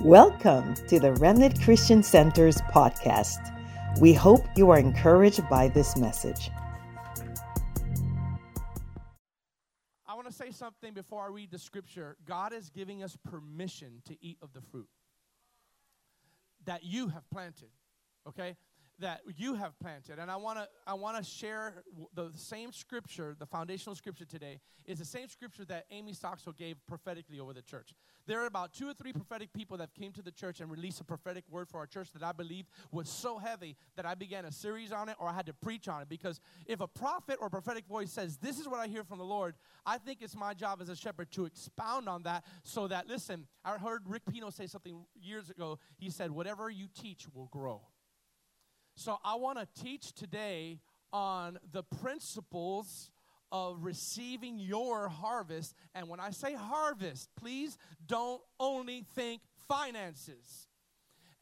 Welcome to the Remnant Christian Center's podcast. We hope you are encouraged by this message. I want to say something before I read the scripture. God is giving us permission to eat of the fruit that you have planted, okay? That you have planted. And I want to I want to share the same scripture, the foundational scripture today is the same scripture that Amy Stocksville gave prophetically over the church. There are about two or three prophetic people that came to the church and released a prophetic word for our church that I believe was so heavy that I began a series on it or I had to preach on it because if a prophet or prophetic voice says, This is what I hear from the Lord, I think it's my job as a shepherd to expound on that so that, listen, I heard Rick Pino say something years ago. He said, Whatever you teach will grow. So I want to teach today on the principles of receiving your harvest. And when I say harvest, please don't only think finances.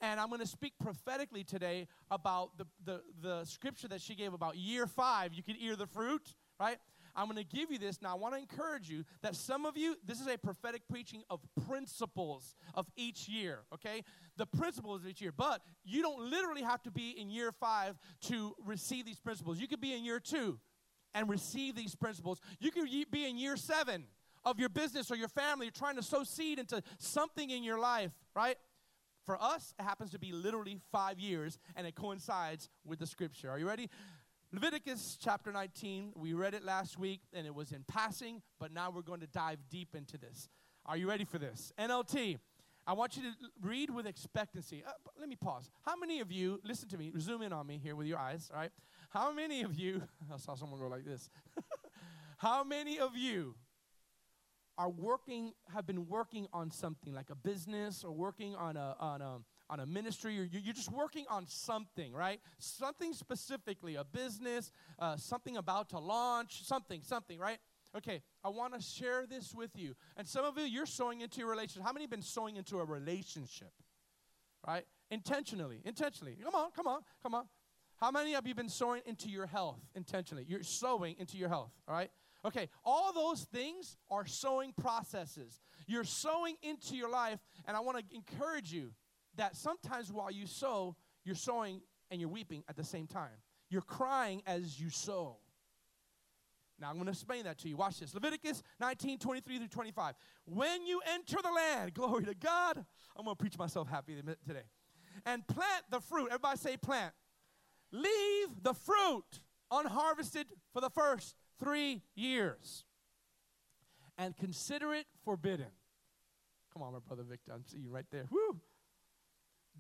And I'm going to speak prophetically today about the, the, the scripture that she gave about year five. You can ear the fruit, right? I'm going to give you this. Now, I want to encourage you that some of you, this is a prophetic preaching of principles of each year, okay? The principles of each year. But you don't literally have to be in year five to receive these principles. You could be in year two and receive these principles. You could be in year seven of your business or your family, You're trying to sow seed into something in your life, right? For us, it happens to be literally five years, and it coincides with the scripture. Are you ready? Leviticus chapter 19, we read it last week, and it was in passing, but now we're going to dive deep into this. Are you ready for this? NLT, I want you to read with expectancy. Uh, let me pause. How many of you, listen to me, zoom in on me here with your eyes, all right? How many of you, I saw someone go like this. How many of you are working, have been working on something like a business or working on a, on a, on a ministry or you're just working on something, right? Something specifically, a business, uh, something about to launch, something, something, right? Okay, I want to share this with you. And some of you, you're sowing into your relationship. How many have been sowing into a relationship? Right? Intentionally, intentionally. Come on, come on, come on. How many of you been sowing into your health intentionally? You're sowing into your health, all right? Okay, all those things are sowing processes. You're sowing into your life, and I want to encourage you that sometimes while you sow, you're sowing and you're weeping at the same time. You're crying as you sow. Now I'm going to explain that to you. Watch this. Leviticus 19, 23 through 25. When you enter the land, glory to God, I'm going to preach myself happy today. And plant the fruit. Everybody say plant. Leave the fruit unharvested for the first three years and consider it forbidden. Come on, my brother Victor. I'm seeing you right there. Woo!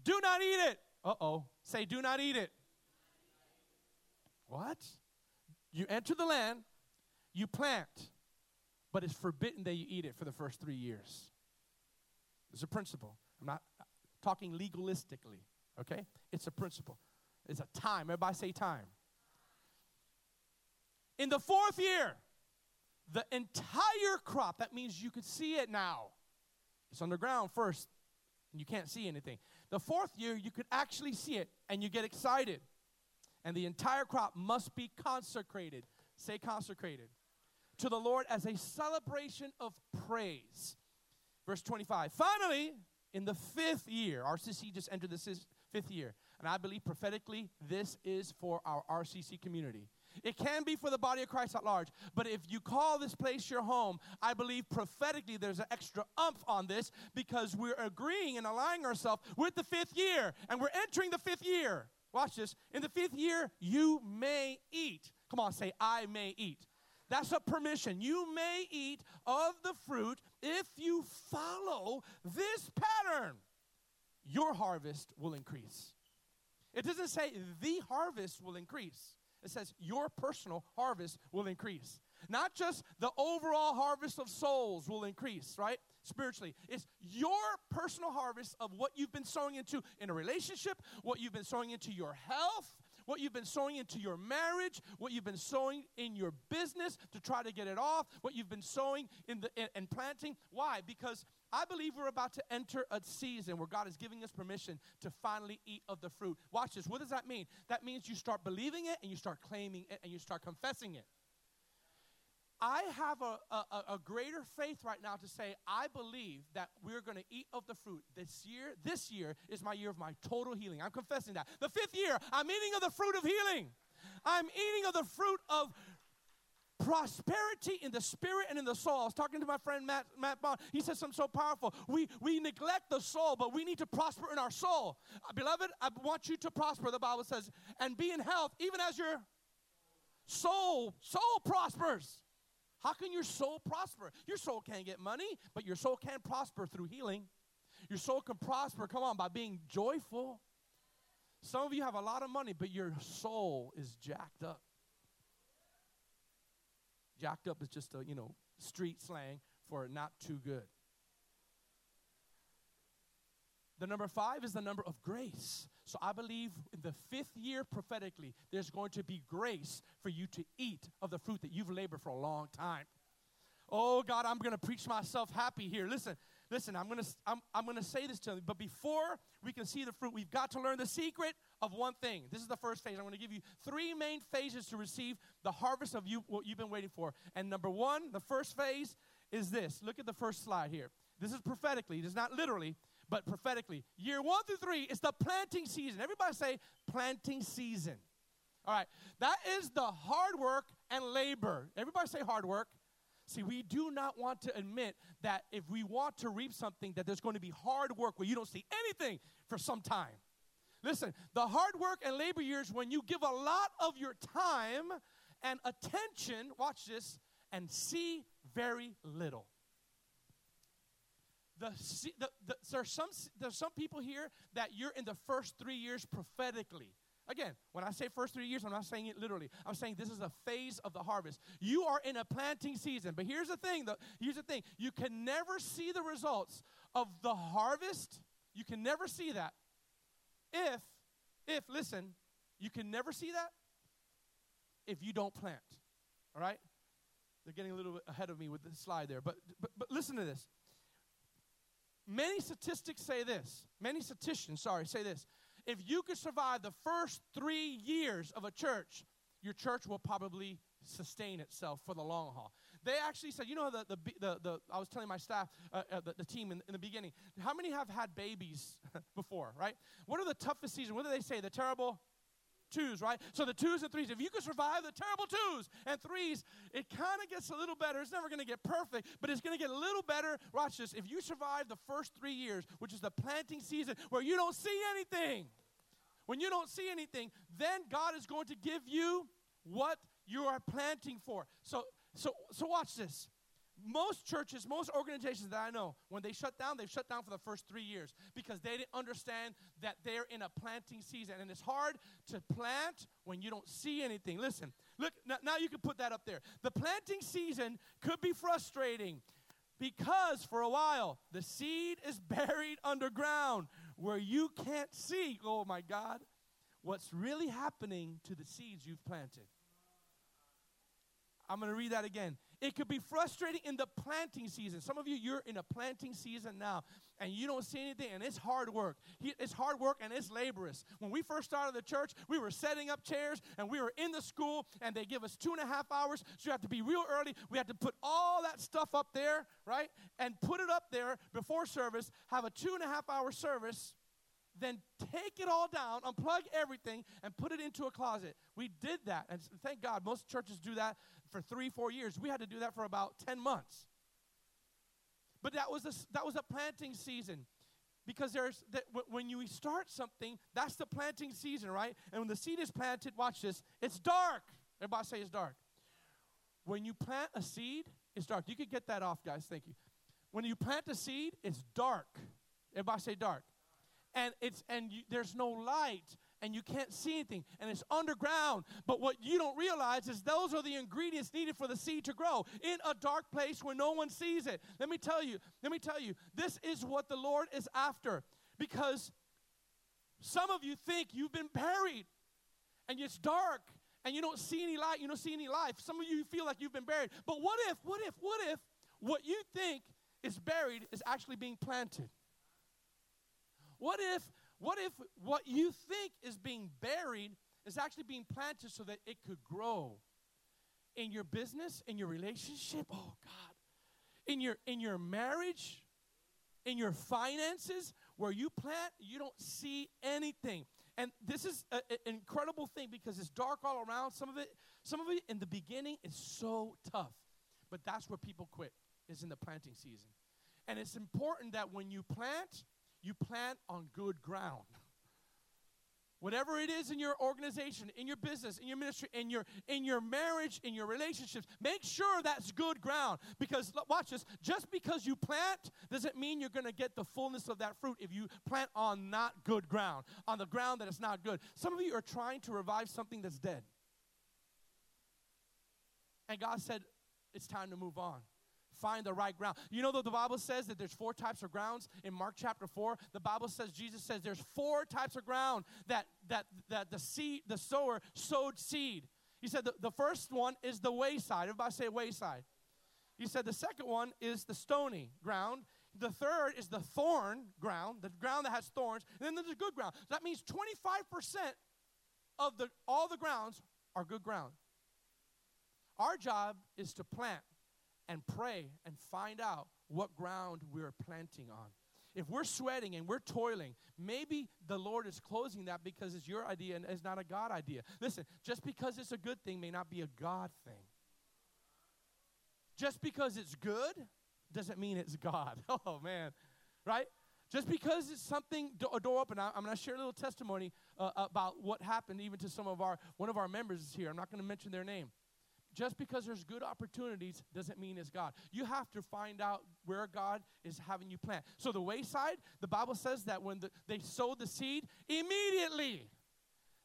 Do not eat it. Uh oh. Say, do not eat it. What? You enter the land, you plant, but it's forbidden that you eat it for the first three years. It's a principle. I'm not talking legalistically, okay? It's a principle. It's a time. Everybody say time. In the fourth year, the entire crop, that means you could see it now. It's underground first, and you can't see anything. The fourth year, you could actually see it, and you get excited. And the entire crop must be consecrated. Say consecrated. To the Lord as a celebration of praise. Verse 25. Finally, in the fifth year, RCC just entered the fifth year. And I believe prophetically, this is for our RCC community. It can be for the body of Christ at large, but if you call this place your home, I believe prophetically there's an extra umph on this because we're agreeing and aligning ourselves with the fifth year, and we're entering the fifth year. Watch this. In the fifth year, you may eat. Come on, say, I may eat. That's a permission. You may eat of the fruit if you follow this pattern. Your harvest will increase. It doesn't say the harvest will increase. It says your personal harvest will increase. Not just the overall harvest of souls will increase, right? Spiritually. It's your personal harvest of what you've been sowing into in a relationship, what you've been sowing into your health, what you've been sowing into your marriage, what you've been sowing in your business to try to get it off, what you've been sowing in the and planting. Why? Because I believe we're about to enter a season where God is giving us permission to finally eat of the fruit. Watch this. What does that mean? That means you start believing it and you start claiming it and you start confessing it. I have a, a, a, greater faith right now to say, I believe that we're going to eat of the fruit this year. This year is my year of my total healing. I'm confessing that. The fifth year, I'm eating of the fruit of healing. I'm eating of the fruit of prosperity in the spirit and in the soul. I was talking to my friend Matt, Matt Bond. He said something so powerful. We, we neglect the soul, but we need to prosper in our soul. Uh, beloved, I want you to prosper, the Bible says, and be in health, even as your soul, soul prospers. How can your soul prosper? Your soul can't get money, but your soul can prosper through healing. Your soul can prosper, come on, by being joyful. Some of you have a lot of money, but your soul is jacked up. Jacked up is just a, you know, street slang for not too good. The number five is the number of grace. So I believe in the fifth year prophetically, there's going to be grace for you to eat of the fruit that you've labored for a long time. Oh God, I'm going to preach myself happy here. Listen, listen, I'm going to I'm, I'm going to say this to you, but before we can see the fruit, we've got to learn the secret of one thing. This is the first phase. I'm going to give you three main phases to receive the harvest of you what you've been waiting for. And number 1, the first phase is this. Look at the first slide here. This is prophetically, it is not literally, but prophetically. Year 1 through 3 is the planting season. Everybody say planting season. All right. That is the hard work and labor. Everybody say hard work. See, we do not want to admit that if we want to reap something, that there's going to be hard work where you don't see anything for some time. Listen, the hard work and labor years when you give a lot of your time and attention, watch this, and see very little. The, the, the, there's, some, there's some people here that you're in the first three years prophetically. Again, when I say first three years, I'm not saying it literally. I'm saying this is a phase of the harvest. You are in a planting season. But here's the thing, though. Here's the thing. You can never see the results of the harvest. You can never see that if, if, listen, you can never see that if you don't plant. All right? They're getting a little bit ahead of me with the slide there. But, but, but listen to this. Many statistics say this. Many statisticians, sorry, say this. If you could survive the first three years of a church, your church will probably sustain itself for the long haul. They actually said, you know, the, the, the, the I was telling my staff, uh, uh, the, the, team in, in the beginning, how many have had babies before, right? What are the toughest seasons? What do they say? The terrible twos, right? So the twos and threes, if you can survive the terrible twos and threes, it kind of gets a little better. It's never going to get perfect, but it's going to get a little better. Watch this. If you survive the first three years, which is the planting season where you don't see anything, when you don't see anything, then God is going to give you what you are planting for. So so, so watch this. Most churches, most organizations that I know, when they shut down, they've shut down for the first three years because they didn't understand that they're in a planting season. And it's hard to plant when you don't see anything. Listen, look, now, now you can put that up there. The planting season could be frustrating because for a while the seed is buried underground where you can't see, oh my God, what's really happening to the seeds you've planted. I'm going to read that again. It could be frustrating in the planting season. Some of you, you're in a planting season now and you don't see anything, and it's hard work. It's hard work and it's laborious. When we first started the church, we were setting up chairs and we were in the school, and they give us two and a half hours. So you have to be real early. We had to put all that stuff up there, right? And put it up there before service, have a two and a half hour service then take it all down, unplug everything, and put it into a closet. We did that. And thank God, most churches do that for three, four years. We had to do that for about 10 months. But that was a, that was a planting season. Because there's that when you start something, that's the planting season, right? And when the seed is planted, watch this, it's dark. Everybody say it's dark. When you plant a seed, it's dark. You could get that off, guys. Thank you. When you plant a seed, it's dark. Everybody say dark. And it's and you, there's no light and you can't see anything and it's underground. But what you don't realize is those are the ingredients needed for the seed to grow in a dark place where no one sees it. Let me tell you, let me tell you, this is what the Lord is after because some of you think you've been buried and it's dark and you don't see any light, you don't see any life. Some of you feel like you've been buried. But what if, what if, what if what you think is buried is actually being planted? What if what if what you think is being buried is actually being planted so that it could grow? in your business, in your relationship, oh God, in your in your marriage, in your finances, where you plant, you don't see anything. And this is an incredible thing because it's dark all around. Some of it, some of it in the beginning is so tough. But that's where people quit, is in the planting season. And it's important that when you plant, you plant on good ground. Whatever it is in your organization, in your business, in your ministry, in your in your marriage, in your relationships, make sure that's good ground. Because watch this, just because you plant doesn't mean you're going to get the fullness of that fruit if you plant on not good ground, on the ground that is not good. Some of you are trying to revive something that's dead. And God said, it's time to move on find the right ground. You know that the Bible says that there's four types of grounds in Mark chapter 4. The Bible says Jesus says there's four types of ground that that that the seed the sower sowed seed. He said the, the first one is the wayside. Everybody say wayside. He said the second one is the stony ground. The third is the thorn ground, the ground that has thorns. And then there's the good ground. So that means 25% of the all the grounds are good ground. Our job is to plant and pray and find out what ground we're planting on. If we're sweating and we're toiling, maybe the Lord is closing that because it's your idea and it's not a God idea. Listen, just because it's a good thing may not be a God thing. Just because it's good doesn't mean it's God. Oh, man. Right? Just because it's something, a door open, I'm going to share a little testimony uh, about what happened even to some of our, one of our members is here. I'm not going to mention their name just because there's good opportunities doesn't mean it's God. You have to find out where God is having you plant. So the wayside, the Bible says that when the, they sow the seed, immediately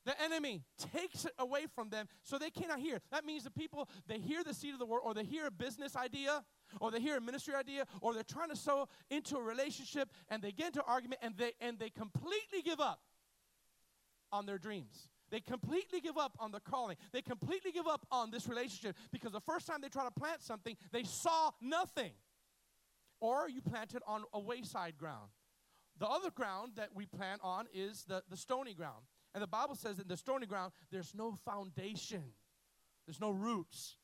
the enemy takes it away from them so they cannot hear. That means the people, they hear the seed of the word or they hear a business idea or they hear a ministry idea or they're trying to sow into a relationship and they get into argument and they and they completely give up on their dreams. They completely give up on the calling. They completely give up on this relationship because the first time they try to plant something, they saw nothing. Or you plant it on a wayside ground. The other ground that we plant on is the, the stony ground. And the Bible says in the stony ground, there's no foundation, there's no roots.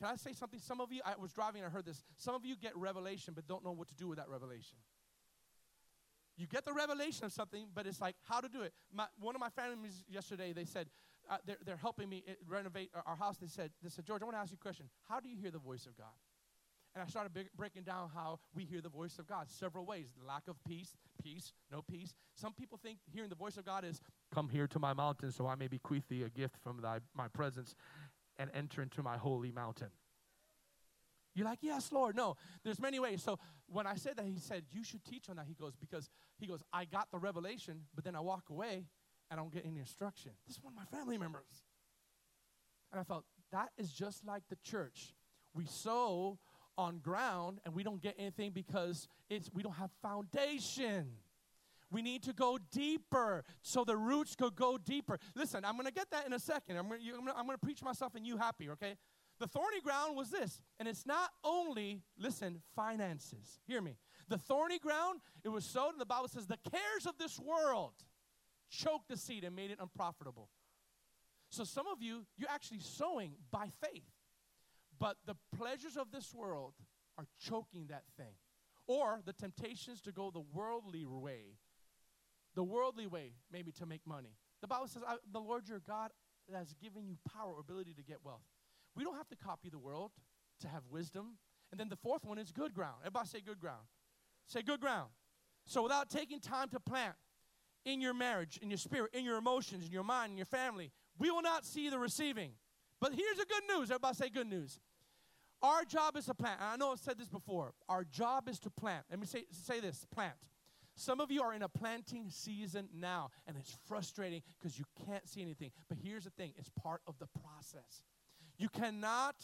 Can I say something? Some of you, I was driving and I heard this. Some of you get revelation but don't know what to do with that revelation. You get the revelation of something, but it's like how to do it. My, one of my families yesterday, they said, uh, they're, they're helping me uh, renovate our house. They said, they said, George, I want to ask you a question. How do you hear the voice of God? And I started big, breaking down how we hear the voice of God several ways. Lack of peace, peace, no peace. Some people think hearing the voice of God is, come here to my mountain so I may bequeath thee a gift from thy, my presence and enter into my holy mountain. You're like, yes, Lord. No, there's many ways. So when I said that, he said, you should teach on that. He goes, because he goes, I got the revelation, but then I walk away and I don't get any instruction. This is one of my family members. And I felt, that is just like the church. We sow on ground and we don't get anything because it's we don't have foundation. We need to go deeper so the roots could go deeper. Listen, I'm going to get that in a second. I'm going to preach myself and you happy, okay? The thorny ground was this, and it's not only, listen, finances. Hear me. The thorny ground, it was sowed, and the Bible says, the cares of this world choked the seed and made it unprofitable. So some of you, you're actually sowing by faith, but the pleasures of this world are choking that thing. Or the temptations to go the worldly way, the worldly way, maybe to make money. The Bible says, the Lord your God has given you power or ability to get wealth. We don't have to copy the world to have wisdom. And then the fourth one is good ground. Everybody say good ground. Say good ground. So without taking time to plant in your marriage, in your spirit, in your emotions, in your mind, in your family, we will not see the receiving. But here's the good news. Everybody say good news. Our job is to plant. And I know I've said this before. Our job is to plant. Let me say, say this plant. Some of you are in a planting season now, and it's frustrating because you can't see anything. But here's the thing it's part of the process. You cannot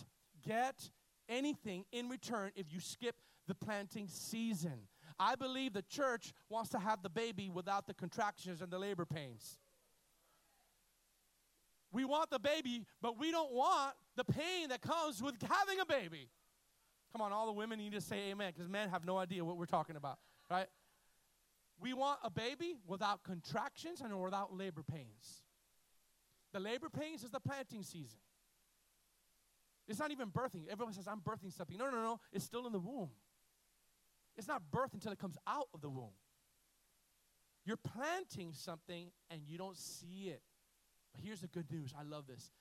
get anything in return if you skip the planting season. I believe the church wants to have the baby without the contractions and the labor pains. We want the baby, but we don't want the pain that comes with having a baby. Come on, all the women need to say amen because men have no idea what we're talking about, right? We want a baby without contractions and without labor pains. The labor pains is the planting season. It's not even birthing. Everyone says, I'm birthing something. No, no, no. It's still in the womb. It's not birth until it comes out of the womb. You're planting something and you don't see it. But here's the good news. I love this.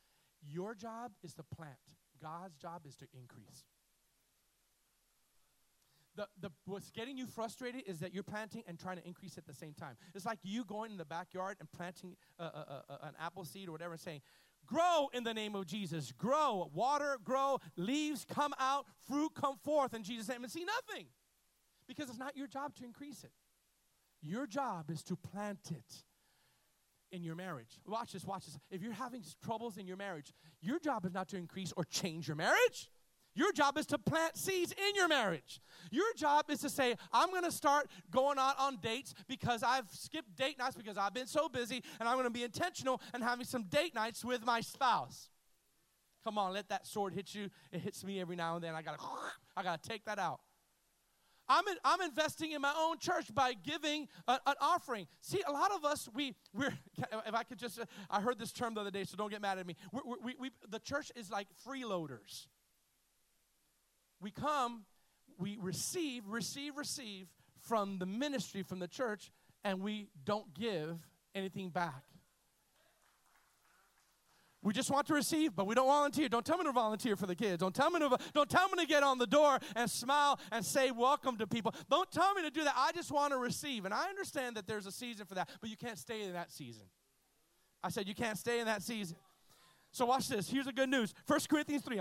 Your job is to plant, God's job is to increase. The, the, what's getting you frustrated is that you're planting and trying to increase at the same time. It's like you going in the backyard and planting a, a, a, an apple seed or whatever and saying, Grow in the name of Jesus. Grow. Water, grow. Leaves come out. Fruit come forth in Jesus' name. And see nothing. Because it's not your job to increase it. Your job is to plant it in your marriage. Watch this, watch this. If you're having troubles in your marriage, your job is not to increase or change your marriage. Your job is to plant seeds in your marriage. Your job is to say, I'm going to start going out on dates because I've skipped date nights because I've been so busy, and I'm going to be intentional and having some date nights with my spouse. Come on, let that sword hit you. It hits me every now and then. I got to I got to take that out. I'm, in, I'm investing in my own church by giving a, an offering. See, a lot of us, we, we're, if I could just, I heard this term the other day, so don't get mad at me. We're, we we, the church is like freeloaders we come, we receive, receive, receive from the ministry, from the church, and we don't give anything back. We just want to receive, but we don't volunteer. Don't tell me to volunteer for the kids. Don't tell me to don't tell me to get on the door and smile and say welcome to people. Don't tell me to do that. I just want to receive. And I understand that there's a season for that, but you can't stay in that season. I said you can't stay in that season. So watch this. Here's the good news. 1 Corinthians 3.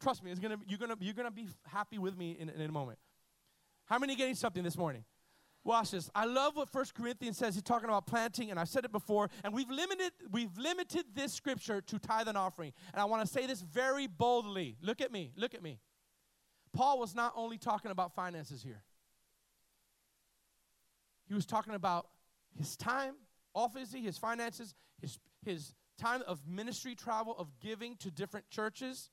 trust me, it's gonna, you're going you're gonna be happy with me in, in a moment. How many getting something this morning? Watch this. I love what 1 Corinthians says. He's talking about planting, and I've said it before, and we've limited, we've limited this scripture to tithe and offering. And I want to say this very boldly. Look at me. Look at me. Paul was not only talking about finances here. He was talking about his time, obviously, his finances, his, his time of ministry travel, of giving to different churches.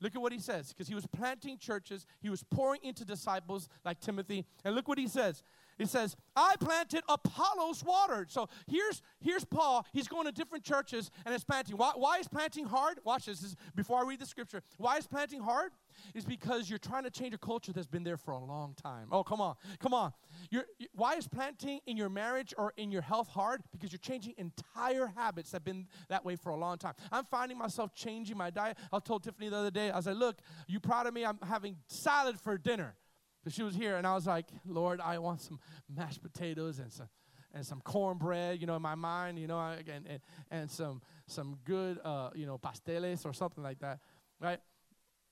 Look at what he says, because he was planting churches, he was pouring into disciples like Timothy. And look what he says. He says, I planted, Apollos watered. So here's, here's Paul. He's going to different churches and it's planting. Why, why is planting hard? Watch this, this is before I read the scripture. Why is planting hard? Is because you're trying to change a culture that's been there for a long time. Oh, come on. Come on. You're, you, why is planting in your marriage or in your health hard? Because you're changing entire habits that have been that way for a long time. I'm finding myself changing my diet. I told Tiffany the other day, I was like, look, you proud of me? I'm having salad for dinner. Because she was here, and I was like, Lord, I want some mashed potatoes and some and some cornbread, you know, in my mind, you know, and and, and some some good, uh, you know, pasteles or something like that, right?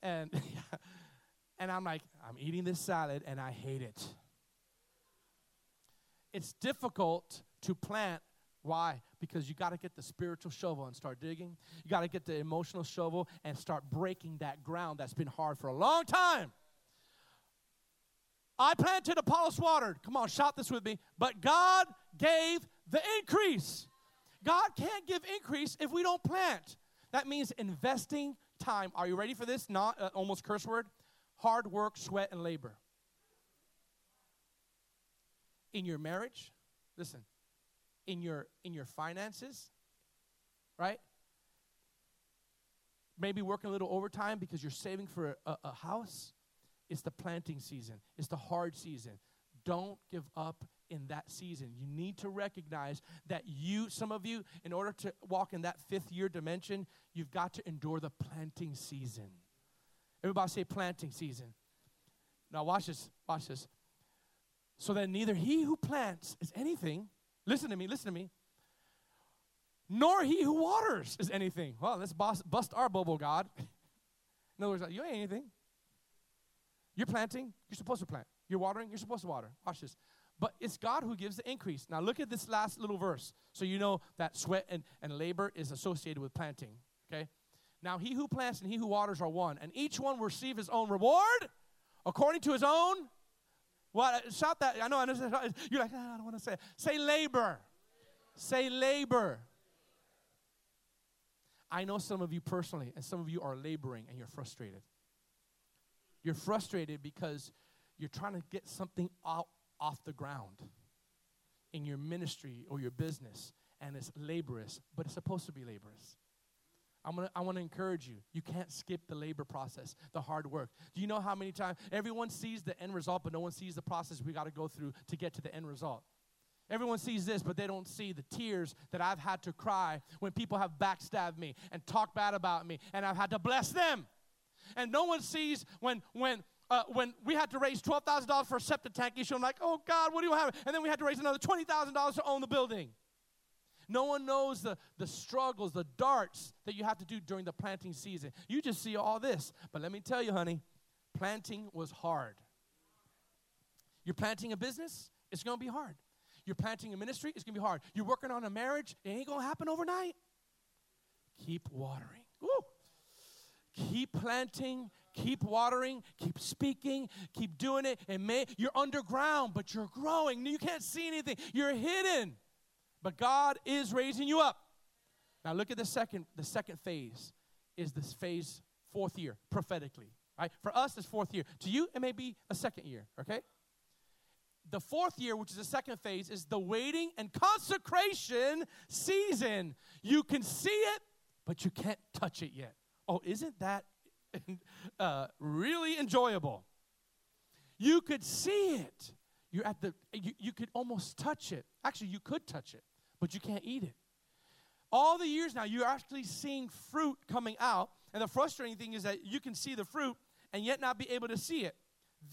And and I'm like, I'm eating this salad, and I hate it. It's difficult to plant. Why? Because you got to get the spiritual shovel and start digging. You got to get the emotional shovel and start breaking that ground that's been hard for a long time. I planted, Apollos watered. Come on, shout this with me. But God gave the increase. God can't give increase if we don't plant. That means investing time. Are you ready for this? Not uh, almost curse word. Hard work, sweat, and labor. In your marriage, listen. In your in your finances, right? Maybe working a little overtime because you're saving for a, a house it's the planting season, it's the hard season. Don't give up in that season. You need to recognize that you, some of you, in order to walk in that fifth year dimension, you've got to endure the planting season. Everybody say planting season. Now, watch this, watch this. So that neither he who plants is anything, listen to me, listen to me, nor he who waters is anything. Well, let's bust, bust our bubble, God. In other words, you ain't anything. You're planting, you're supposed to plant. You're watering, you're supposed to water. Watch this. But it's God who gives the increase. Now look at this last little verse. So you know that sweat and, and labor is associated with planting. Okay? Now he who plants and he who waters are one, and each one will receive his own reward according to his own. What? Shout that. I know. I. You're like, ah, I don't want to say it. Say labor. Say labor. I know some of you personally, and some of you are laboring and you're frustrated. You're frustrated because you're trying to get something out off the ground in your ministry or your business, and it's laborious, but it's supposed to be laborious. I'm gonna, I want to encourage you. You can't skip the labor process, the hard work. Do you know how many times everyone sees the end result, but no one sees the process we got to go through to get to the end result? Everyone sees this, but they don't see the tears that I've had to cry when people have backstabbed me and talked bad about me, and I've had to bless them. And no one sees when when uh, when we had to raise twelve thousand dollars for a septic tank issue. I'm like, oh God, what do you have? And then we had to raise another twenty thousand dollars to own the building. No one knows the, the struggles, the darts that you have to do during the planting season. You just see all this. But let me tell you, honey, planting was hard. You're planting a business, it's to be hard. You're planting a ministry, it's to be hard. You're working on a marriage, it ain't to happen overnight. Keep watering. Woo! Keep planting, keep watering, keep speaking, keep doing it. And may you're underground, but you're growing. You can't see anything. You're hidden. But God is raising you up. Now look at the second the second phase is this phase fourth year prophetically. Right? For us it's fourth year. To you it may be a second year, okay? The fourth year, which is the second phase, is the waiting and consecration season. You can see it, but you can't touch it yet. Oh, isn't that uh, really enjoyable? You could see it. You're at the, you, you could almost touch it. Actually, you could touch it but you can't eat it. All the years now, you're actually seeing fruit coming out. And the frustrating thing is that you can see the fruit and yet not be able to see it.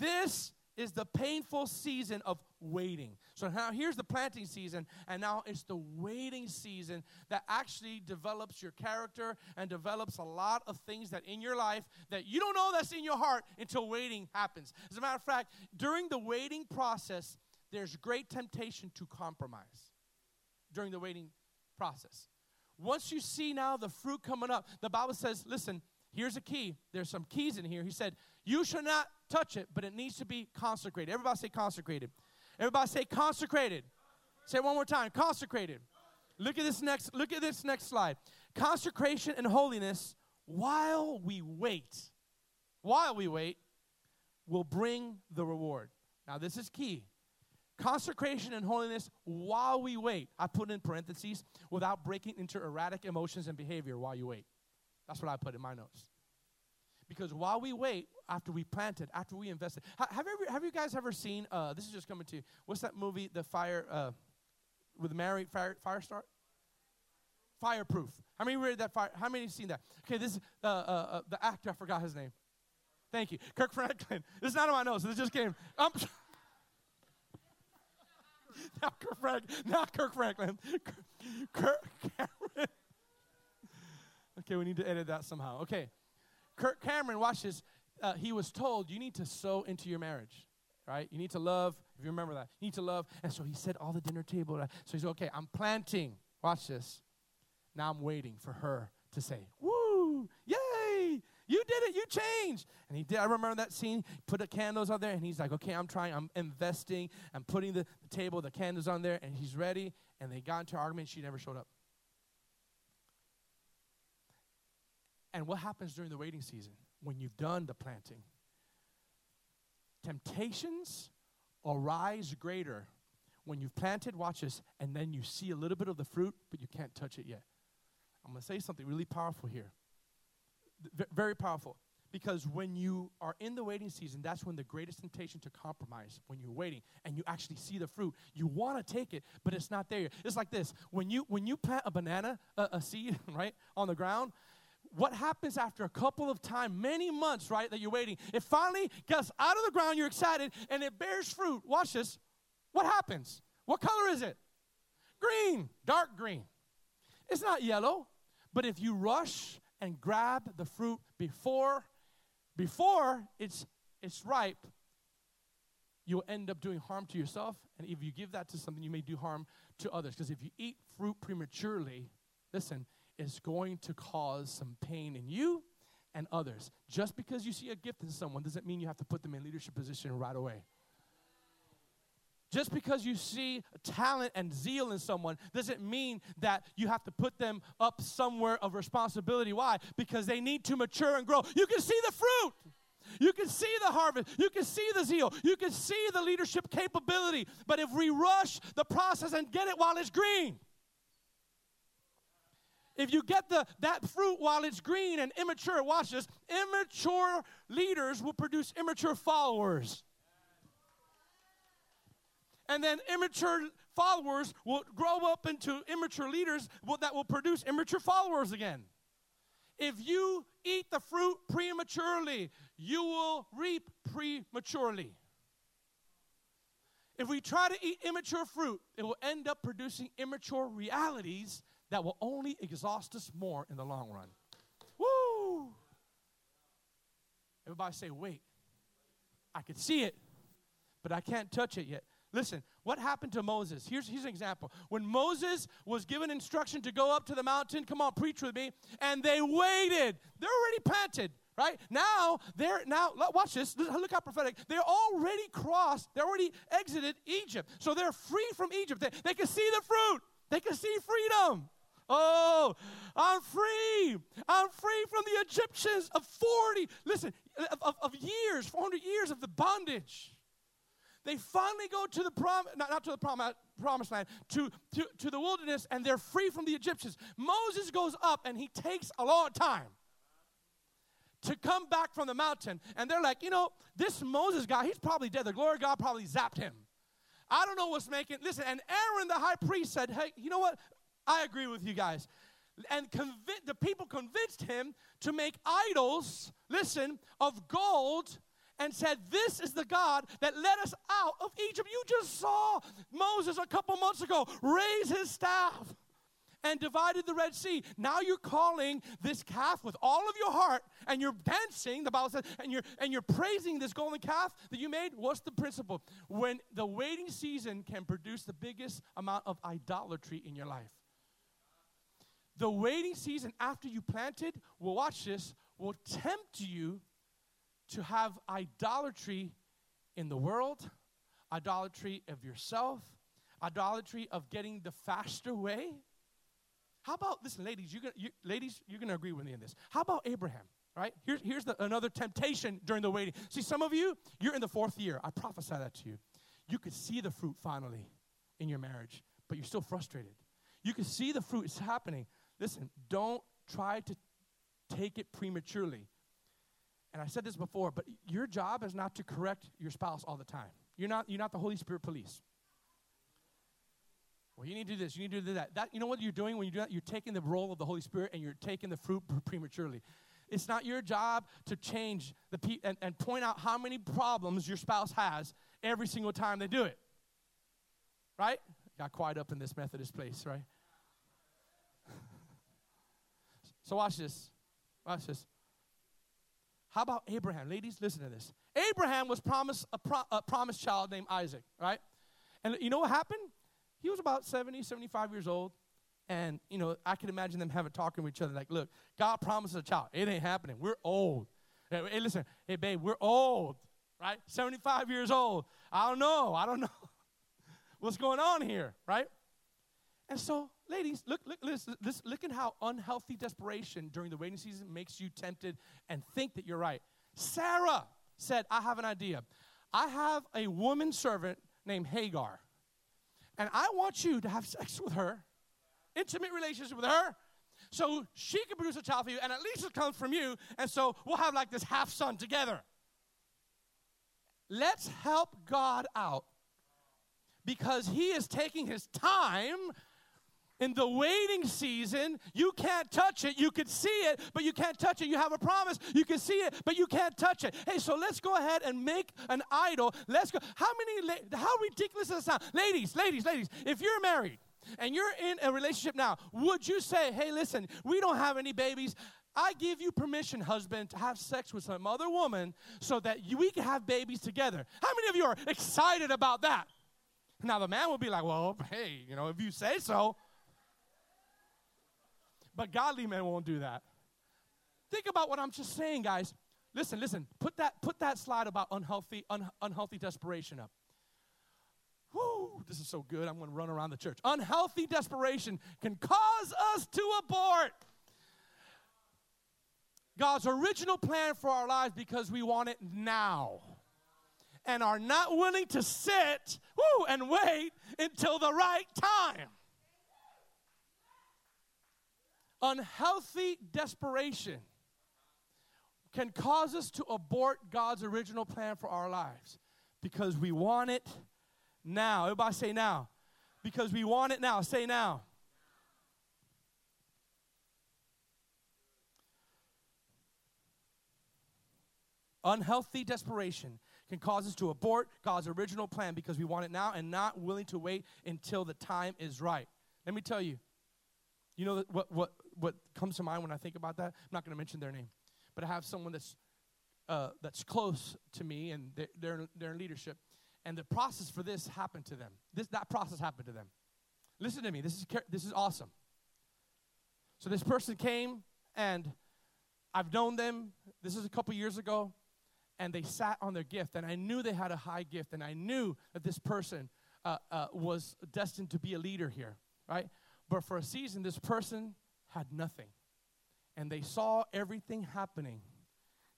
This is the painful season of waiting. So now here's the planting season, and now it's the waiting season that actually develops your character and develops a lot of things that in your life that you don't know that's in your heart until waiting happens. As a matter of fact, during the waiting process, there's great temptation to compromise during the waiting process. Once you see now the fruit coming up, the Bible says, listen, here's a key. There's some keys in here. He said, You should not touch it, but it needs to be consecrated. Everybody say consecrated. Everybody say consecrated. Say one more time. Consecrated. Look at this next, look at this next slide. Consecration and holiness while we wait. While we wait will bring the reward. Now this is key. Consecration and holiness while we wait. I put in parentheses without breaking into erratic emotions and behavior while you wait. That's what I put in my notes. Because while we wait, after we planted, after we invested, have ever, have you guys ever seen? Uh, this is just coming to you. What's that movie? The fire uh, with Mary Fire Start. Fireproof. How many read that? Fire? How many have seen that? Okay, this is uh, uh, uh, the actor. I forgot his name. Thank you, Kirk Franklin. This is not on my notes. This just came. Um, not Kirk Franklin. Not Kirk Franklin. Kirk Cameron. okay, we need to edit that somehow. Okay. Kirk Cameron, watch this. Uh, he was told, you need to sow into your marriage, right? You need to love, if you remember that. You need to love. And so he said all the dinner table. So he's okay, I'm planting. Watch this. Now I'm waiting for her to say, woo, yay, you did it. You changed. And he did. I remember that scene. Put the candles on there, and he's like, okay, I'm trying. I'm investing. I'm putting the, the table, the candles on there, and he's ready. And they got into argument. She never showed up. And what happens during the waiting season when you've done the planting? Temptations arise greater when you've planted, watch this, and then you see a little bit of the fruit, but you can't touch it yet. I'm going to say something really powerful here very powerful. Because when you are in the waiting season, that's when the greatest temptation to compromise, when you're waiting and you actually see the fruit. You want to take it, but it's not there. It's like this. When you when you plant a banana, a, a seed, right, on the ground, what happens after a couple of time, many months, right, that you're waiting, it finally gets out of the ground, you're excited, and it bears fruit. Watch this. What happens? What color is it? Green, dark green. It's not yellow, but if you rush and grab the fruit before before it's it's ripe you'll end up doing harm to yourself and if you give that to something you may do harm to others because if you eat fruit prematurely listen it's going to cause some pain in you and others just because you see a gift in someone doesn't mean you have to put them in leadership position right away just because you see talent and zeal in someone doesn't mean that you have to put them up somewhere of responsibility. Why? Because they need to mature and grow. You can see the fruit. You can see the harvest. You can see the zeal. You can see the leadership capability. But if we rush the process and get it while it's green, if you get the that fruit while it's green and immature, watch this, immature leaders will produce immature followers. And then immature followers will grow up into immature leaders that will produce immature followers again. If you eat the fruit prematurely, you will reap prematurely. If we try to eat immature fruit, it will end up producing immature realities that will only exhaust us more in the long run. Woo! Everybody say, wait. I can see it, but I can't touch it yet. Listen, what happened to Moses? Here's, here's an example. When Moses was given instruction to go up to the mountain, come on, preach with me, and they waited. They're already planted, right? Now, they're now, watch this. Look how prophetic. They're already crossed, they already exited Egypt. So they're free from Egypt. They, they can see the fruit, they can see freedom. Oh, I'm free. I'm free from the Egyptians of 40, listen, of, of, of years, 400 years of the bondage. They finally go to the prom, not, not to the prom, promised land, to, to, to the wilderness, and they're free from the Egyptians. Moses goes up, and he takes a long time to come back from the mountain. And they're like, you know, this Moses guy, he's probably dead. The glory of God probably zapped him. I don't know what's making, listen, and Aaron the high priest said, hey, you know what? I agree with you guys. And the people convinced him to make idols, listen, of gold and said, This is the God that led us out of Egypt. You just saw Moses a couple months ago raise his staff and divided the Red Sea. Now you're calling this calf with all of your heart and you're dancing, the Bible says, and you're and you're praising this golden calf that you made. What's the principle? When the waiting season can produce the biggest amount of idolatry in your life. The waiting season after you planted, will watch this, will tempt you to have idolatry in the world, idolatry of yourself, idolatry of getting the faster way. How about, listen, ladies, you're gonna, you, ladies, you're to agree with me in this. How about Abraham? Right? Here's, here's the, another temptation during the waiting. See, some of you, you're in the fourth year. I prophesy that to you. You could see the fruit finally in your marriage, but you're still frustrated. You can see the fruit is happening. Listen, don't try to take it prematurely and I said this before, but your job is not to correct your spouse all the time. You're not, you're not the Holy Spirit police. Well, you need to do this, you need to do that. that. You know what you're doing when you do that? You're taking the role of the Holy Spirit and you're taking the fruit prematurely. It's not your job to change the pe- and, and point out how many problems your spouse has every single time they do it. Right? Got quiet up in this Methodist place, right? So watch this. Watch this. How about Abraham? Ladies, listen to this. Abraham was promised a, pro, a promised child named Isaac, right? And you know what happened? He was about 70, 75 years old. And, you know, I can imagine them having talking with each other like, look, God promised a child. It ain't happening. We're old. Hey, hey, listen, hey, babe, we're old, right? 75 years old. I don't know. I don't know what's going on here, right? And so, ladies, look, look, listen, listen, look at how unhealthy desperation during the waiting season makes you tempted and think that you're right. Sarah said, I have an idea. I have a woman servant named Hagar, and I want you to have sex with her, intimate relationship with her, so she can produce a child for you, and at least it comes from you, and so we'll have like this half son together. Let's help God out because He is taking His time in the waiting season, you can't touch it. You can see it, but you can't touch it. You have a promise. You can see it, but you can't touch it. Hey, so let's go ahead and make an idol. Let's go. How many, how ridiculous does that sound? Ladies, ladies, ladies, if you're married and you're in a relationship now, would you say, hey, listen, we don't have any babies. I give you permission, husband, to have sex with some other woman so that you, we can have babies together. How many of you are excited about that? Now, the man will be like, well, hey, you know, if you say so. But godly men won't do that. Think about what I'm just saying, guys. Listen, listen. Put that, put that slide about unhealthy, un, unhealthy desperation up. Whoo, this is so good. I'm going to run around the church. Unhealthy desperation can cause us to abort God's original plan for our lives because we want it now and are not willing to sit whoo, and wait until the right time. Unhealthy desperation can cause us to abort God's original plan for our lives because we want it now. Everybody say now. Because we want it now. Say now. Unhealthy desperation can cause us to abort God's original plan because we want it now and not willing to wait until the time is right. Let me tell you, you know what, what, what comes to mind when I think about that? I'm not going to mention their name, but I have someone that's, uh, that's close to me and they're, they're, they're in leadership. And the process for this happened to them. This, that process happened to them. Listen to me, this is, this is awesome. So this person came and I've known them, this is a couple years ago, and they sat on their gift. And I knew they had a high gift, and I knew that this person uh, uh, was destined to be a leader here, right? But for a season, this person had nothing. And they saw everything happening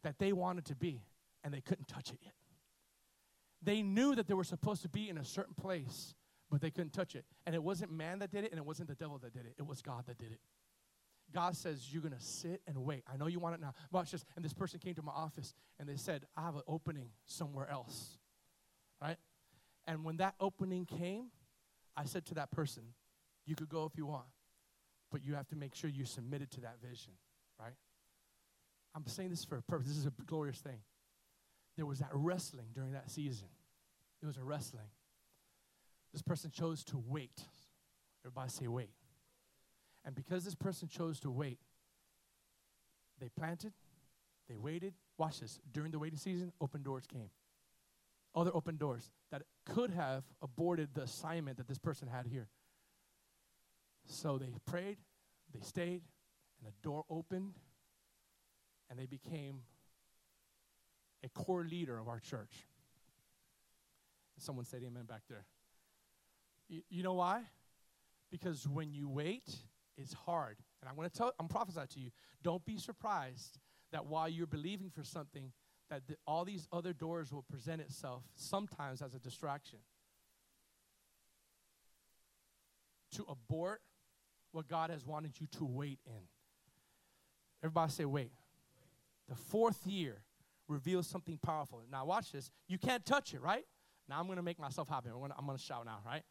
that they wanted to be, and they couldn't touch it yet. They knew that they were supposed to be in a certain place, but they couldn't touch it. And it wasn't man that did it, and it wasn't the devil that did it. It was God that did it. God says you're going to sit and wait. I know you want it now. Watch this. And this person came to my office and they said, I have an opening somewhere else. Right? And when that opening came, I said to that person, You could go if you want, but you have to make sure you're submitted to that vision. Right? I'm saying this for a purpose. This is a glorious thing. There was that wrestling during that season. It was a wrestling. This person chose to wait. Everybody say, wait. And because this person chose to wait, they planted, they waited. Watch this. During the waiting season, open doors came. Other open doors that could have aborted the assignment that this person had here. So they prayed, they stayed, and a door opened, and they became a core leader of our church. Someone said amen back there. Y- you know why? Because when you wait, it's hard. And I'm going to tell, I'm prophesying to you. Don't be surprised that while you're believing for something, that the, all these other doors will present itself sometimes as a distraction to abort what God has wanted you to wait in. Everybody say, wait. The fourth year reveals something powerful. Now, watch this. You can't touch it, right? Now, I'm going to make myself happy. I'm going to shout now, right?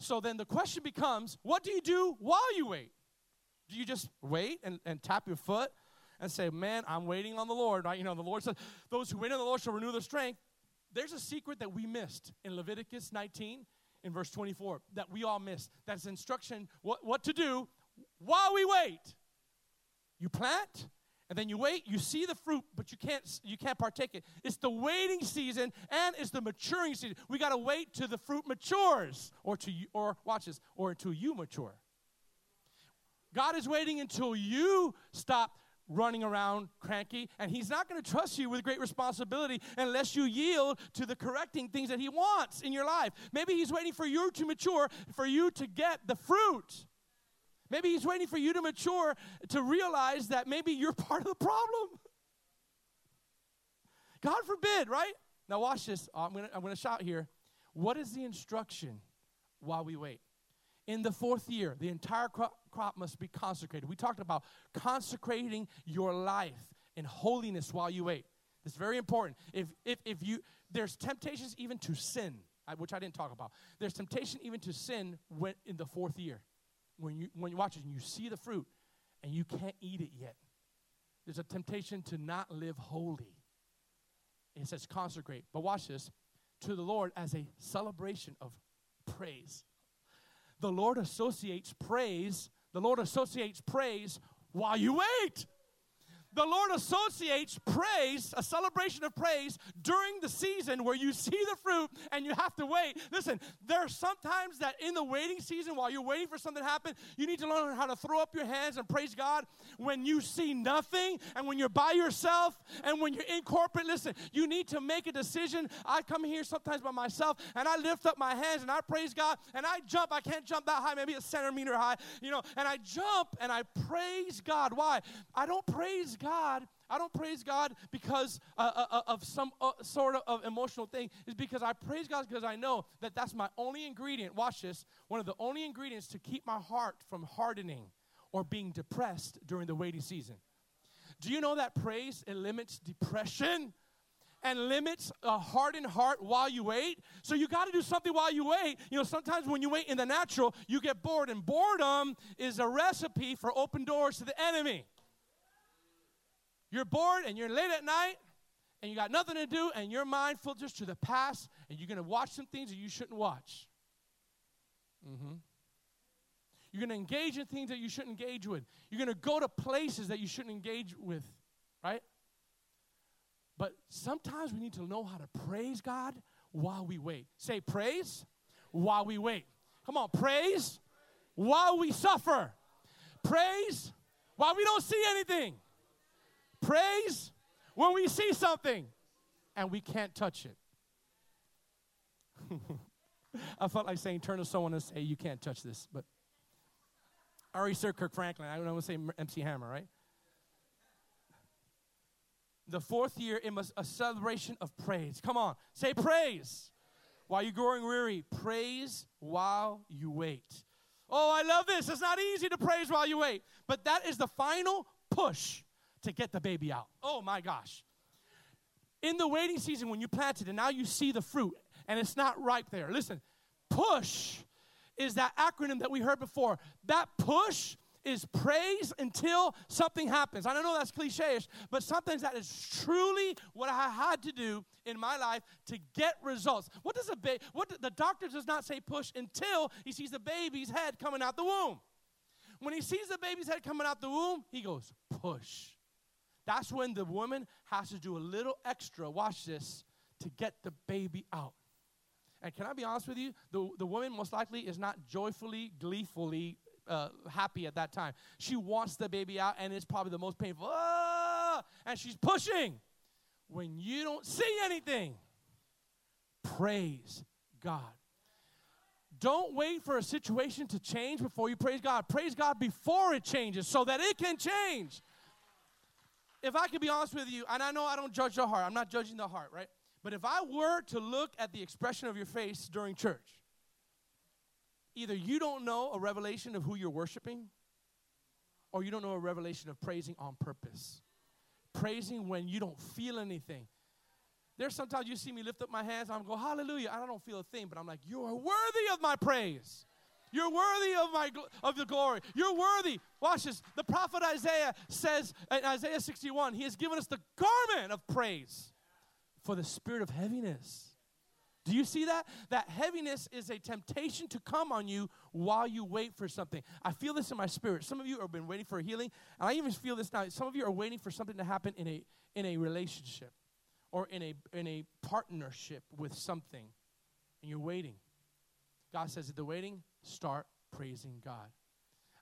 So then the question becomes what do you do while you wait? Do you just wait and, and tap your foot and say, Man, I'm waiting on the Lord? Right? You know, the Lord says, Those who wait on the Lord shall renew their strength. There's a secret that we missed in Leviticus 19 in verse 24 that we all miss. That's instruction what, what to do while we wait. You plant, and then you wait you see the fruit but you can't you can't partake it it's the waiting season and it's the maturing season we got to wait till the fruit matures or to you or watch this or until you mature God is waiting until you stop running around cranky, and He's not going to trust you with great responsibility unless you yield to the correcting things that He wants in your life. Maybe He's waiting for you to mature, for you to get the fruit. Maybe He's waiting for you to mature to realize that maybe you're part of the problem. God forbid, right? Now, watch this. Uh, I'm going to I'm to shout here. What is the instruction while we wait? in the fourth year, the entire crop, crop must be consecrated. We talked about consecrating your life in holiness while you wait. It's very important. If, if, if you, there's temptations even to sin, which I didn't talk about. There's temptation even to sin when, in the fourth year. When you, when you watch it and you see the fruit and you can't eat it yet. There's a temptation to not live holy. It says consecrate. But watch this to the Lord as a celebration of praise the Lord associates praise, the Lord associates praise while you wait. The Lord associates praise, a celebration of praise, during the season where you see the fruit and you have to wait. Listen, there are sometimes that in the waiting season, while you're waiting for something to happen, you need to learn how to throw up your hands and praise God when you see nothing and when you're by yourself and when you're in corporate. Listen, you need to make a decision. I come here sometimes by myself and I lift up my hands and I praise God and I jump. I can't jump that high, maybe a centimeter high, you know, and I jump and I praise God. Why? I don't praise God, I don't praise God because uh, uh, uh, of some uh, sort of, of, emotional thing. Is because I praise God because I know that that's my only ingredient. Watch this. One of the only ingredients to keep my heart from hardening or being depressed during the waiting season. Do you know that praise limits depression and limits a hardened heart while you wait? So you got to do something while you wait. You know, sometimes when you wait in the natural, you get bored, and boredom is a recipe for open doors to the enemy. You're bored and you're late at night and you got nothing to do, and your mind filters to the past, and you're going to watch some things that you shouldn't watch. Mm-hmm. You're going to engage in things that you shouldn't engage with. You're going to go to places that you shouldn't engage with, right? But sometimes we need to know how to praise God while we wait. Say praise while we wait. Come on, praise while we suffer. Praise while we don't see anything. Praise when we see something and we can't touch it. I felt like saying, turn to someone and say, you can't touch this. But I already said Kirk Franklin. I don't want to say MC Hammer, right? The fourth year, it must a celebration of praise. Come on, say praise. While you're growing weary, praise while you wait. Oh, I love this. It's not easy to praise while you wait, but that is the final push to get the baby out. Oh my gosh. In the waiting season, when you planted and now you see the fruit and it's not ripe there, listen, push is that acronym that we heard before. That push is praise until something happens. I don't know that's cliche but sometimes that is truly what I had to do in my life to get results. What does a baby, what the doctor does not say push until he sees the baby's head coming out the womb. When he sees the baby's head coming out the womb, he goes, push. That's when the woman has to do a little extra, watch this, to get the baby out. And can I be honest with you? The, the woman most likely is not joyfully, gleefully uh, happy at that time. She wants the baby out, and it's probably the most painful. Ah! And she's pushing. When you don't see anything, praise God. Don't wait for a situation to change before you praise God. Praise God before it changes so that it can change if I could be honest with you, and I know I don't judge the heart, I'm not judging the heart, right? But if I were to look at the expression of your face during church, either you don't know a revelation of who you're worshiping, or you don't know a revelation of praising on purpose. Praising when you don't feel anything. There's sometimes you see me lift up my hands, I'm go, hallelujah. I don't feel a thing, but I'm like, you are worthy of my praise. You're worthy of my of the glory. You're worthy. Watch this. The prophet Isaiah says in Isaiah 61, he has given us the garment of praise for the spirit of heaviness. Do you see that? That heaviness is a temptation to come on you while you wait for something. I feel this in my spirit. Some of you have been waiting for a healing, and I even feel this now. Some of you are waiting for something to happen in a in a relationship or in a in a partnership with something, and you're waiting. God says, the waiting, start praising God.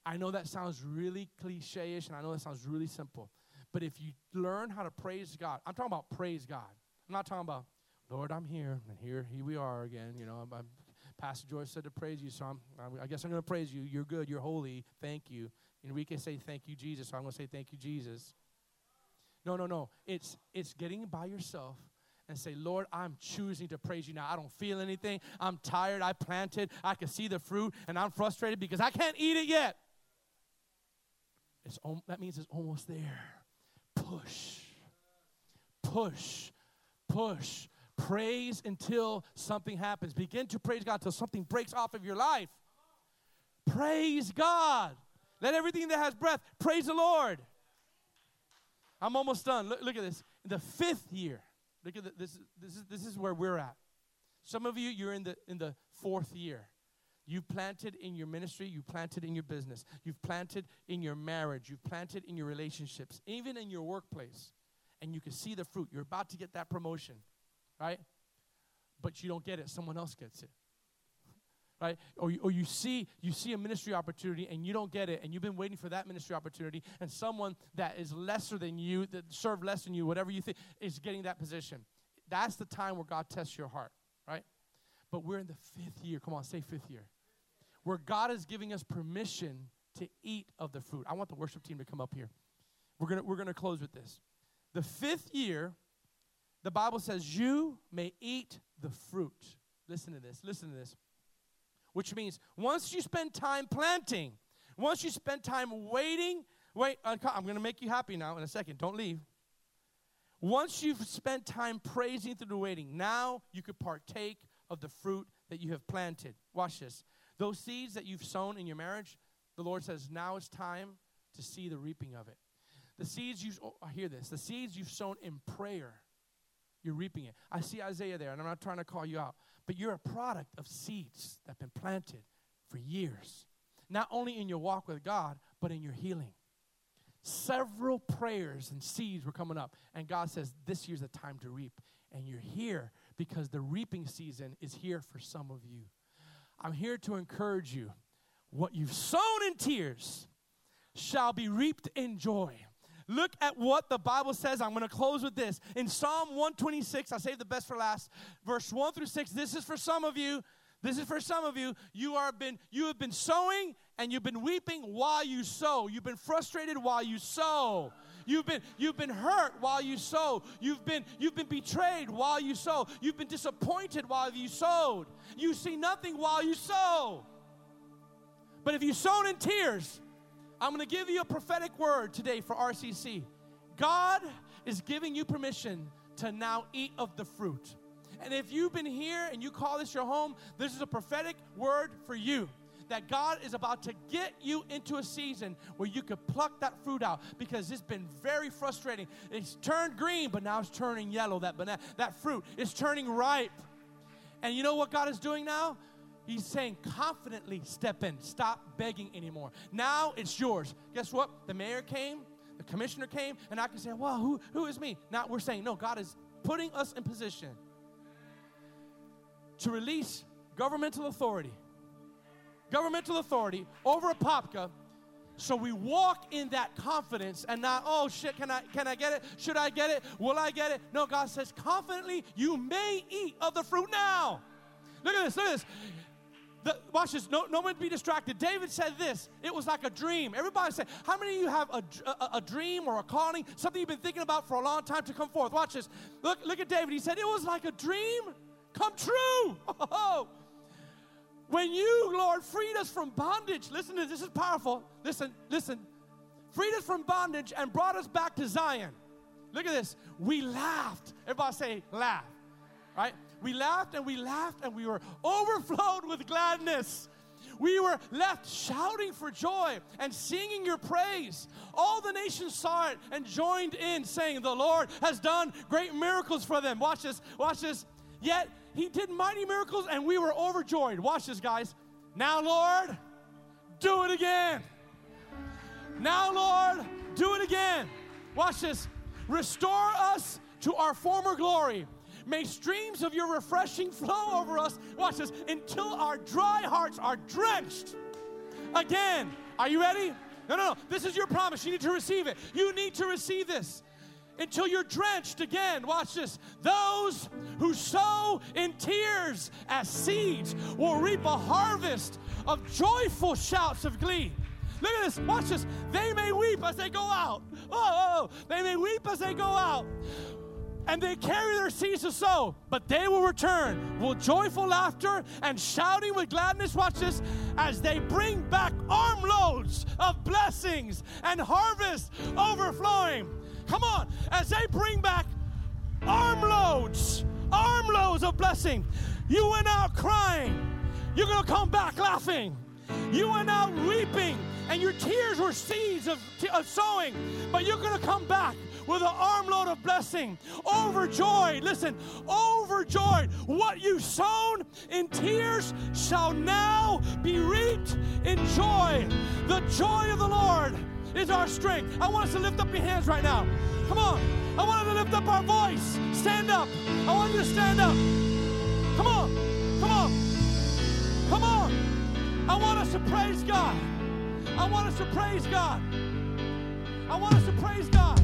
I know that sounds really cliche ish, and I know that sounds really simple. But if you learn how to praise God, I'm talking about praise God. I'm not talking about, Lord, I'm here, and here, here we are again. You know, I'm, I'm, Pastor George said to praise you, so I'm, i guess I'm going to praise you. You're good, you're holy, thank you. Enrique say thank you, Jesus, so I'm going to say thank you, Jesus. No, no, no. It's it's getting by yourself and say, Lord, I'm choosing to praise you now. I don't feel anything. I'm tired. I planted. I can see the fruit, and I'm frustrated because I can't eat it yet. It's, that means it's almost there. Push, push, push. Praise until something happens. Begin to praise God until something breaks off of your life. Praise God. Let everything that has breath praise the Lord. I'm almost done. Look, look at this. In the fifth year, Look at the, this. This is this is where we're at. Some of you, you're in the in the fourth year. You've planted in your ministry, you've planted in your business, you've planted in your marriage, you've planted in your relationships, even in your workplace. And you can see the fruit. You're about to get that promotion, right? But you don't get it, someone else gets it right? Or, or you see you see a ministry opportunity and you don't get it, and you've been waiting for that ministry opportunity, and someone that is lesser than you, that served less than you, whatever you think, is getting that position. That's the time where God tests your heart, right? But we're in the fifth year. Come on, say fifth year. Where God is giving us permission to eat of the fruit. I want the worship team to come up here. We're gonna we're gonna close with this. The fifth year, the Bible says, you may eat the fruit. Listen to this. Listen to this which means once you spend time planting, once you spend time waiting, wait, uh, I'm going to make you happy now in a second. Don't leave. Once you've spent time praising through the waiting, now you could partake of the fruit that you have planted. Watch this. Those seeds that you've sown in your marriage, the Lord says, now it's time to see the reaping of it. The seeds you, oh, I hear this, the seeds you've sown in prayer, you're reaping it. I see Isaiah there, and I'm not trying to call you out, but you're a product of seeds that have been planted for years, not only in your walk with God, but in your healing. Several prayers and seeds were coming up, and God says, This year's the time to reap. And you're here because the reaping season is here for some of you. I'm here to encourage you. What you've sown in tears shall be reaped in joy. Look at what the Bible says. I'm going to close with this. In Psalm 126, I saved the best for last, verse 1 through 6. This is for some of you. This is for some of you. You are been you have been sowing and you've been weeping while you sow. You've been frustrated while you sow. You've been you've been hurt while you sow. You've been you've been betrayed while you sow. You've been disappointed while you sowed. You see nothing while you sow. But if you sown in tears, I'm going to give you a prophetic word today for RCC. God is giving you permission to now eat of the fruit. And if you've been here and you call this your home, this is a prophetic word for you. That God is about to get you into a season where you could pluck that fruit out because it's been very frustrating. It's turned green, but now it's turning yellow. That banana, that fruit is turning ripe. And you know what God is doing now? He's saying, confidently step in. Stop begging anymore. Now it's yours. Guess what? The mayor came, the commissioner came, and I can say, well, who, who is me? Now we're saying, no, God is putting us in position to release governmental authority, governmental authority over a Apopka so we walk in that confidence and not, oh shit, can I can I get it? Should I get it? Will I get it? No, God says, confidently, you may eat of the fruit now. Look at this, look at this. The, watch this. No, no one be distracted. David said this. It was like a dream. Everybody say, how many of you have a, a, a, dream or a calling, something you've been thinking about for a long time to come forth? Watch this. Look, look at David. He said, it was like a dream come true. when you, Lord, freed us from bondage. Listen to this. This is powerful. Listen, listen. Freed us from bondage and brought us back to Zion. Look at this. We laughed. Everybody say, laugh. Right? We laughed and we laughed and we were overflowed with gladness. We were left shouting for joy and singing your praise. All the nations saw it and joined in, saying, The Lord has done great miracles for them. Watch this, watch this. Yet he did mighty miracles and we were overjoyed. Watch this, guys. Now, Lord, do it again. Now, Lord, do it again. Watch this. Restore us to our former glory May streams of your refreshing flow over us, watch this, until our dry hearts are drenched again. Are you ready? No, no, no. This is your promise. You need to receive it. You need to receive this until you're drenched again. Watch this. Those who sow in tears as seeds will reap a harvest of joyful shouts of glee. Look at this. Watch this. They may weep as they go out. Oh, oh, oh. they may weep as they go out and they carry their seeds to sow, but they will return with joyful laughter and shouting with gladness. Watch this as they bring back armloads of blessings and harvest overflowing. Come on, as they bring back armloads, armloads of blessing. You went out crying, you're gonna come back laughing. You went out weeping, and your tears were seeds of, of sowing, but you're gonna come back with an armload of blessing. Overjoyed, listen, overjoyed. What you sown in tears shall now be reaped in joy. The joy of the Lord is our strength. I want us to lift up your hands right now. Come on. I want us to lift up our voice. Stand up. I want you to stand up. Come on. Come on. Come on. I want us to praise God. I want us to praise God. I want us to praise God.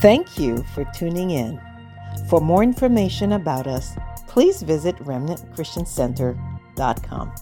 Thank you for tuning in. For more information about us, please visit remnantchristiancenter.com.